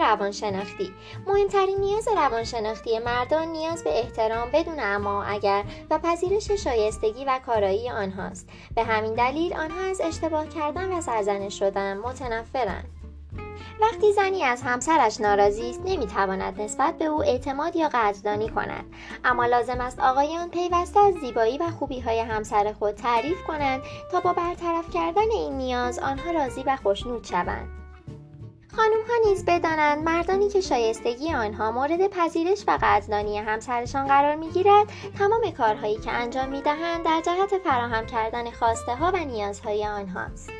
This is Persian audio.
روانشناختی. مهمترین نیاز روانشناختی مردان نیاز به احترام بدون اما اگر و پذیرش شایستگی و کارایی آنهاست. به همین دلیل آنها از اشتباه کردن و سرزنش شدن متنفرند. وقتی زنی از همسرش ناراضی است نمی‌تواند نسبت به او اعتماد یا قدردانی کند. اما لازم است آقایان پیوسته از زیبایی و خوبی های همسر خود تعریف کنند تا با برطرف کردن این نیاز آنها راضی و خوشنود شوند. خانم ها نیز بدانند مردانی که شایستگی آنها مورد پذیرش و قدردانی همسرشان قرار می‌گیرد تمام کارهایی که انجام می‌دهند در جهت فراهم کردن خواسته ها و نیازهای آنهاست.